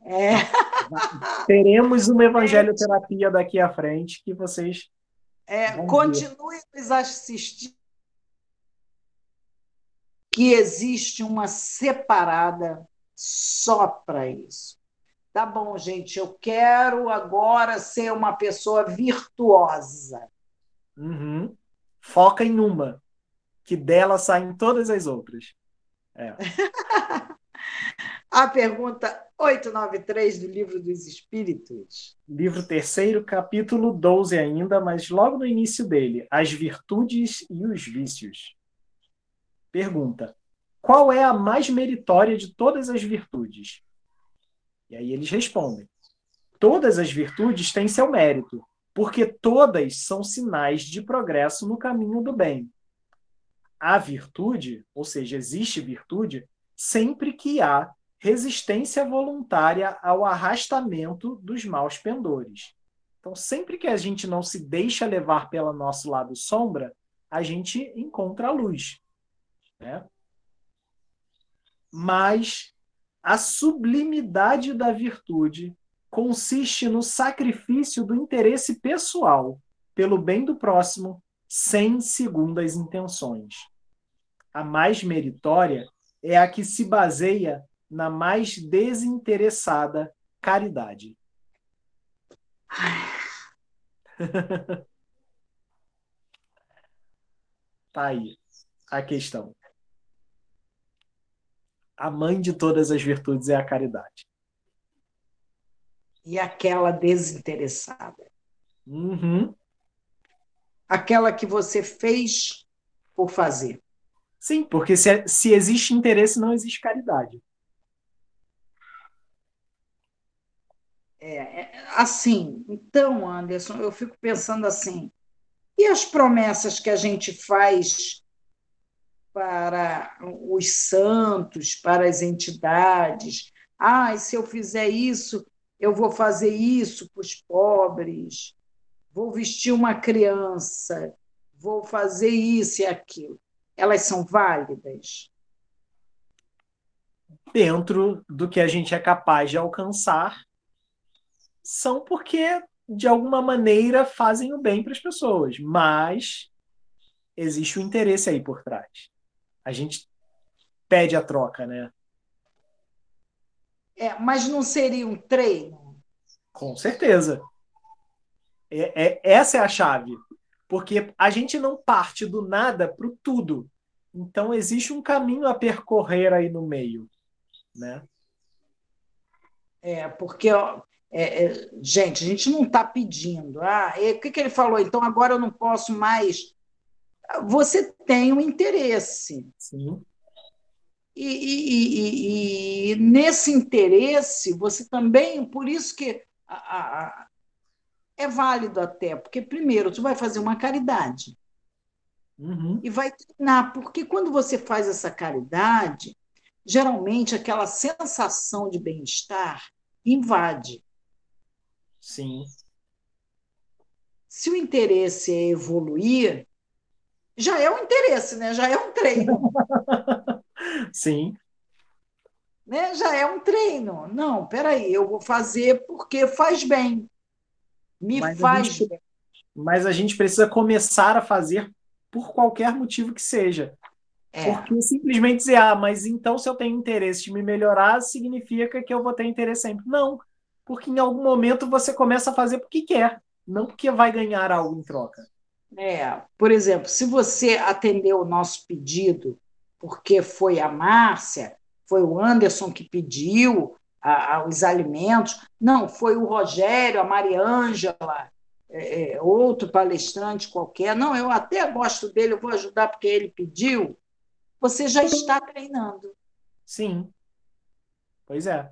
É. Teremos uma evangelho terapia daqui à frente que vocês. É, continue nos assistindo. Que existe uma separada só para isso. Tá bom, gente, eu quero agora ser uma pessoa virtuosa. Uhum. Foca em uma, que dela saem todas as outras. É. A pergunta 893 do Livro dos Espíritos. Livro terceiro, capítulo 12 ainda, mas logo no início dele, as virtudes e os vícios. Pergunta: Qual é a mais meritória de todas as virtudes? E aí eles respondem: Todas as virtudes têm seu mérito, porque todas são sinais de progresso no caminho do bem. A virtude, ou seja, existe virtude, sempre que há resistência voluntária ao arrastamento dos maus pendores. Então, sempre que a gente não se deixa levar pelo nosso lado sombra, a gente encontra a luz. Né? Mas a sublimidade da virtude consiste no sacrifício do interesse pessoal pelo bem do próximo, sem segundas intenções. A mais meritória é a que se baseia na mais desinteressada caridade. tá aí a questão. A mãe de todas as virtudes é a caridade. E aquela desinteressada. Uhum. Aquela que você fez por fazer. Sim, porque se, se existe interesse, não existe caridade. É, é, assim, então, Anderson, eu fico pensando assim, e as promessas que a gente faz para os santos, para as entidades? Ah, se eu fizer isso, eu vou fazer isso para os pobres, vou vestir uma criança, vou fazer isso e aquilo. Elas são válidas? Dentro do que a gente é capaz de alcançar são porque, de alguma maneira, fazem o bem para as pessoas, mas existe o um interesse aí por trás. A gente pede a troca, né? É, mas não seria um treino? Com certeza. É, é, essa é a chave. Porque a gente não parte do nada para o tudo. Então existe um caminho a percorrer aí no meio. Né? É, porque é, é, gente, a gente não está pedindo. Ah, o que, que ele falou? Então agora eu não posso mais. Você tem um interesse. Sim. E, e, e, e, nesse interesse, você também, por isso que a, a, é válido até, porque primeiro tu vai fazer uma caridade uhum. e vai treinar, porque quando você faz essa caridade, geralmente aquela sensação de bem-estar invade. Sim. Se o interesse é evoluir, já é um interesse, né? Já é um treino. Sim. Né? Já é um treino. Não, peraí, eu vou fazer porque faz bem. Me mas faz gente, bem. Mas a gente precisa começar a fazer por qualquer motivo que seja. É. Porque simplesmente dizer, ah, mas então se eu tenho interesse de me melhorar, significa que eu vou ter interesse sempre. Não porque em algum momento você começa a fazer porque quer, não porque vai ganhar algo em troca. É, por exemplo, se você atendeu o nosso pedido porque foi a Márcia, foi o Anderson que pediu a, a, os alimentos, não, foi o Rogério, a Mariângela, é, é, outro palestrante qualquer, não, eu até gosto dele, eu vou ajudar porque ele pediu, você já está treinando. Sim. Pois é.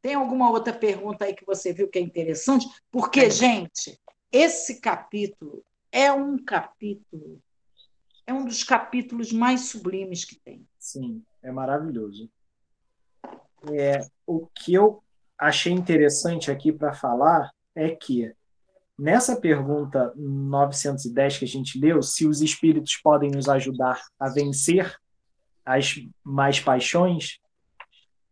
Tem alguma outra pergunta aí que você viu que é interessante? Porque, gente, esse capítulo é um capítulo, é um dos capítulos mais sublimes que tem. Sim, é maravilhoso. É, o que eu achei interessante aqui para falar é que nessa pergunta 910 que a gente leu, se os espíritos podem nos ajudar a vencer as mais paixões,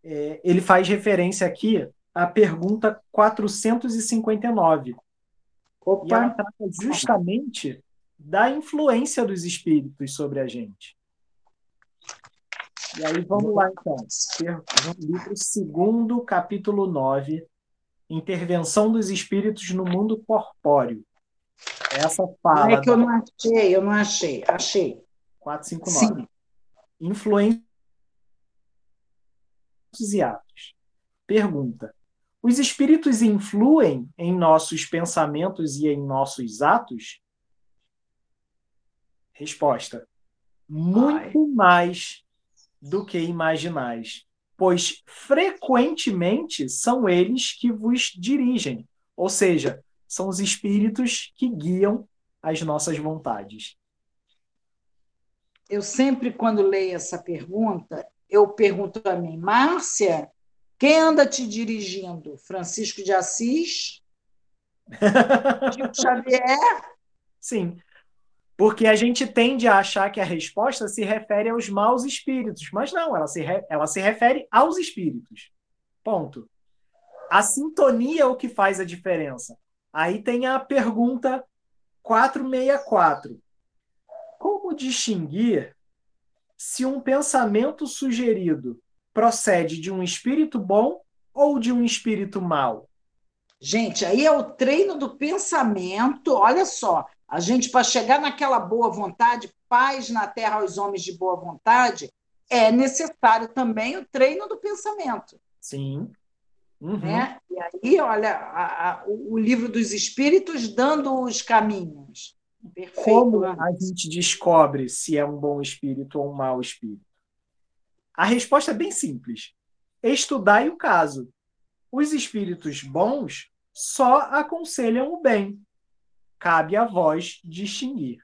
é, ele faz referência aqui à pergunta 459. Opa. E ela trata justamente da influência dos espíritos sobre a gente. E aí vamos lá, então. Livro segundo, capítulo 9, Intervenção dos Espíritos no Mundo Corpóreo. Essa fala. Não é que eu não achei, eu não achei. Achei. 459. Sim. Influência e atos. Pergunta: Os espíritos influem em nossos pensamentos e em nossos atos? Resposta: Muito Ai. mais do que imaginais, pois frequentemente são eles que vos dirigem, ou seja, são os espíritos que guiam as nossas vontades. Eu sempre, quando leio essa pergunta, eu pergunto a mim, Márcia, quem anda te dirigindo? Francisco de Assis? Chico Xavier? Sim, porque a gente tende a achar que a resposta se refere aos maus espíritos, mas não, ela se, re... ela se refere aos espíritos. Ponto. A sintonia é o que faz a diferença. Aí tem a pergunta 464. Como distinguir se um pensamento sugerido procede de um espírito bom ou de um espírito mau? Gente, aí é o treino do pensamento. Olha só, a gente, para chegar naquela boa vontade, paz na terra aos homens de boa vontade, é necessário também o treino do pensamento. Sim. Uhum. Né? E aí, olha, a, a, o livro dos Espíritos dando os caminhos. Perfeito. Como a gente descobre se é um bom espírito ou um mau espírito? A resposta é bem simples. Estudai o caso. Os espíritos bons só aconselham o bem. Cabe a vós distinguir.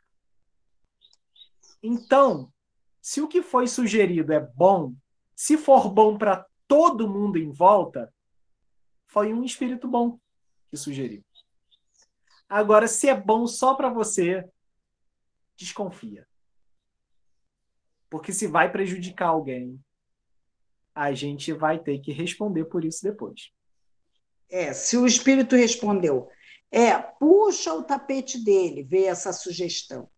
Então, se o que foi sugerido é bom, se for bom para todo mundo em volta, foi um espírito bom que sugeriu. Agora, se é bom só para você, desconfia. Porque se vai prejudicar alguém, a gente vai ter que responder por isso depois. É, se o espírito respondeu, é, puxa o tapete dele, vê essa sugestão.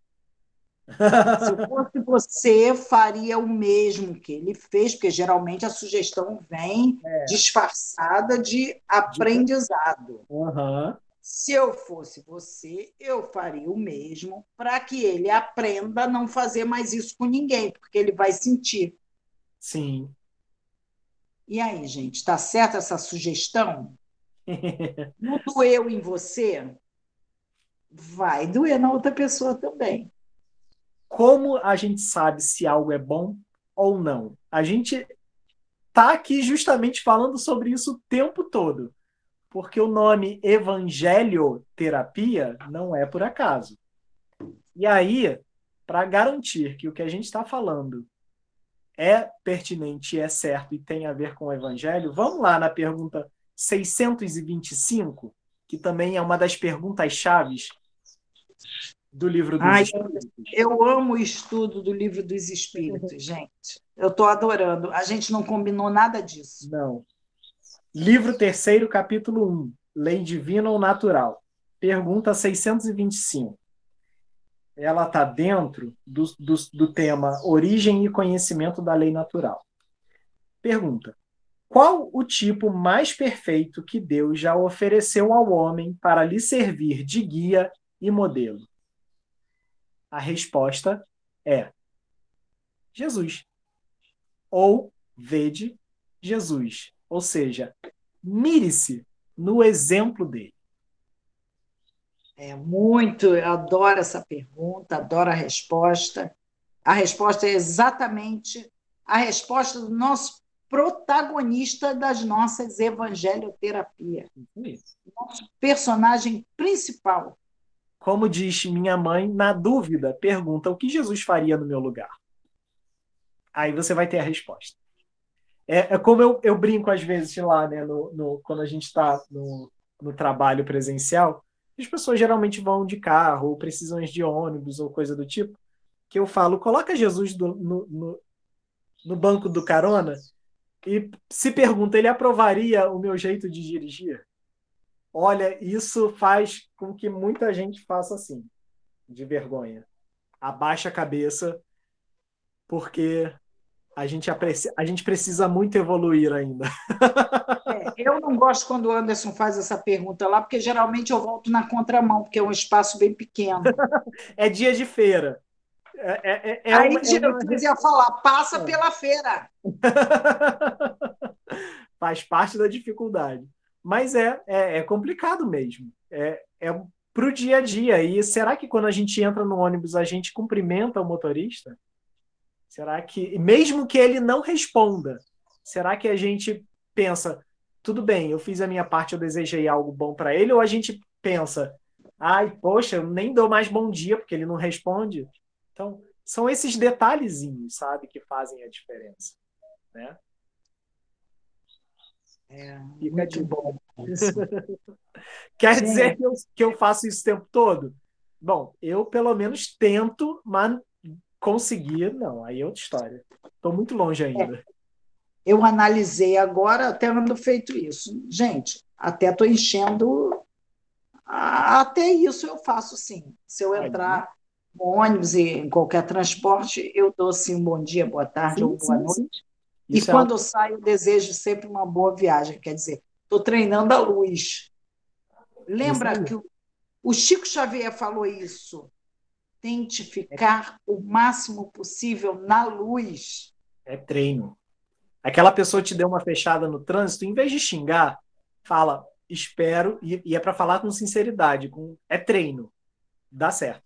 Se eu fosse você, faria o mesmo que ele fez, porque geralmente a sugestão vem é. disfarçada de aprendizado. Uhum. Se eu fosse você, eu faria o mesmo para que ele aprenda a não fazer mais isso com ninguém, porque ele vai sentir. Sim. E aí, gente, está certa essa sugestão? Não doeu em você? Vai doer na outra pessoa também como a gente sabe se algo é bom ou não? A gente tá aqui justamente falando sobre isso o tempo todo, porque o nome evangelioterapia não é por acaso. E aí, para garantir que o que a gente está falando é pertinente, é certo e tem a ver com o evangelho, vamos lá na pergunta 625, que também é uma das perguntas chaves do livro dos Ai, Espíritos. Eu amo o estudo do livro dos Espíritos, gente. Eu estou adorando. A gente não combinou nada disso. Não. Livro terceiro, capítulo 1. Lei divina ou natural? Pergunta 625. Ela está dentro do, do, do tema Origem e Conhecimento da Lei Natural. Pergunta: Qual o tipo mais perfeito que Deus já ofereceu ao homem para lhe servir de guia e modelo? A resposta é Jesus. Ou vede Jesus. Ou seja, mire-se no exemplo dele. É muito, eu adoro essa pergunta, adoro a resposta. A resposta é exatamente a resposta do nosso protagonista das nossas evangelioterapias. Nosso personagem principal. Como diz minha mãe, na dúvida, pergunta o que Jesus faria no meu lugar. Aí você vai ter a resposta. É, é como eu, eu, brinco às vezes lá, né, no, no quando a gente está no, no trabalho presencial, as pessoas geralmente vão de carro, ou precisam de ônibus, ou coisa do tipo, que eu falo, coloca Jesus do, no, no, no banco do carona, E se pergunta, ele aprovaria o meu jeito de dirigir? Olha, isso faz com que muita gente faça assim, de vergonha. Abaixa a cabeça, porque a gente, aprecia, a gente precisa muito evoluir ainda. É, eu não gosto quando o Anderson faz essa pergunta lá, porque geralmente eu volto na contramão, porque é um espaço bem pequeno. é dia de feira. É, é, é, é Aí uma, é uma... ia falar, passa é. pela feira. Faz parte da dificuldade. Mas é, é, é complicado mesmo. É, é para o dia a dia. E será que quando a gente entra no ônibus, a gente cumprimenta o motorista? Será que, mesmo que ele não responda, será que a gente pensa, tudo bem, eu fiz a minha parte, eu desejei algo bom para ele, ou a gente pensa, ai, poxa, eu nem dou mais bom dia porque ele não responde? Então, são esses detalhezinhos, sabe, que fazem a diferença, né? É, Fica de bom. Quer dizer que eu, que eu faço isso o tempo todo? Bom, eu pelo menos tento, mas Conseguir, não, aí é outra história. Estou muito longe ainda. É. Eu analisei agora, até ando feito isso. Gente, até estou enchendo. Até isso eu faço sim. Se eu entrar no ônibus e em qualquer transporte, eu dou sim um bom dia, boa tarde sim, ou boa sim, noite. Sim. E isso quando é... eu saio, eu desejo sempre uma boa viagem. Quer dizer, estou treinando a luz. Lembra que o Chico Xavier falou isso tente ficar o máximo possível na luz. É treino. Aquela pessoa te deu uma fechada no trânsito, em vez de xingar, fala, espero, e, é para falar com sinceridade, com, é treino. Dá certo.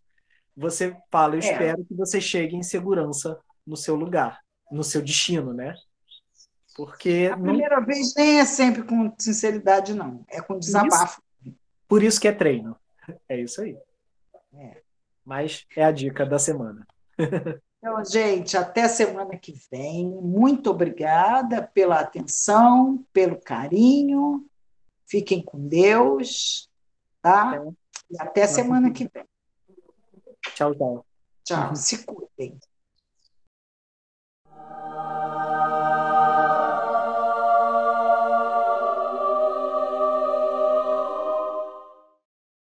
Você fala, eu é. espero que você chegue em segurança no seu lugar, no seu destino, né? Porque. A não... primeira vez nem é sempre com sinceridade, não. É com desabafo. Por isso, por isso que é treino. É isso aí. É mas é a dica da semana. Então, gente, até semana que vem. Muito obrigada pela atenção, pelo carinho. Fiquem com Deus, tá? É. E até semana que vem. Tchau, tchau. Tchau. Uhum. Se cuidem.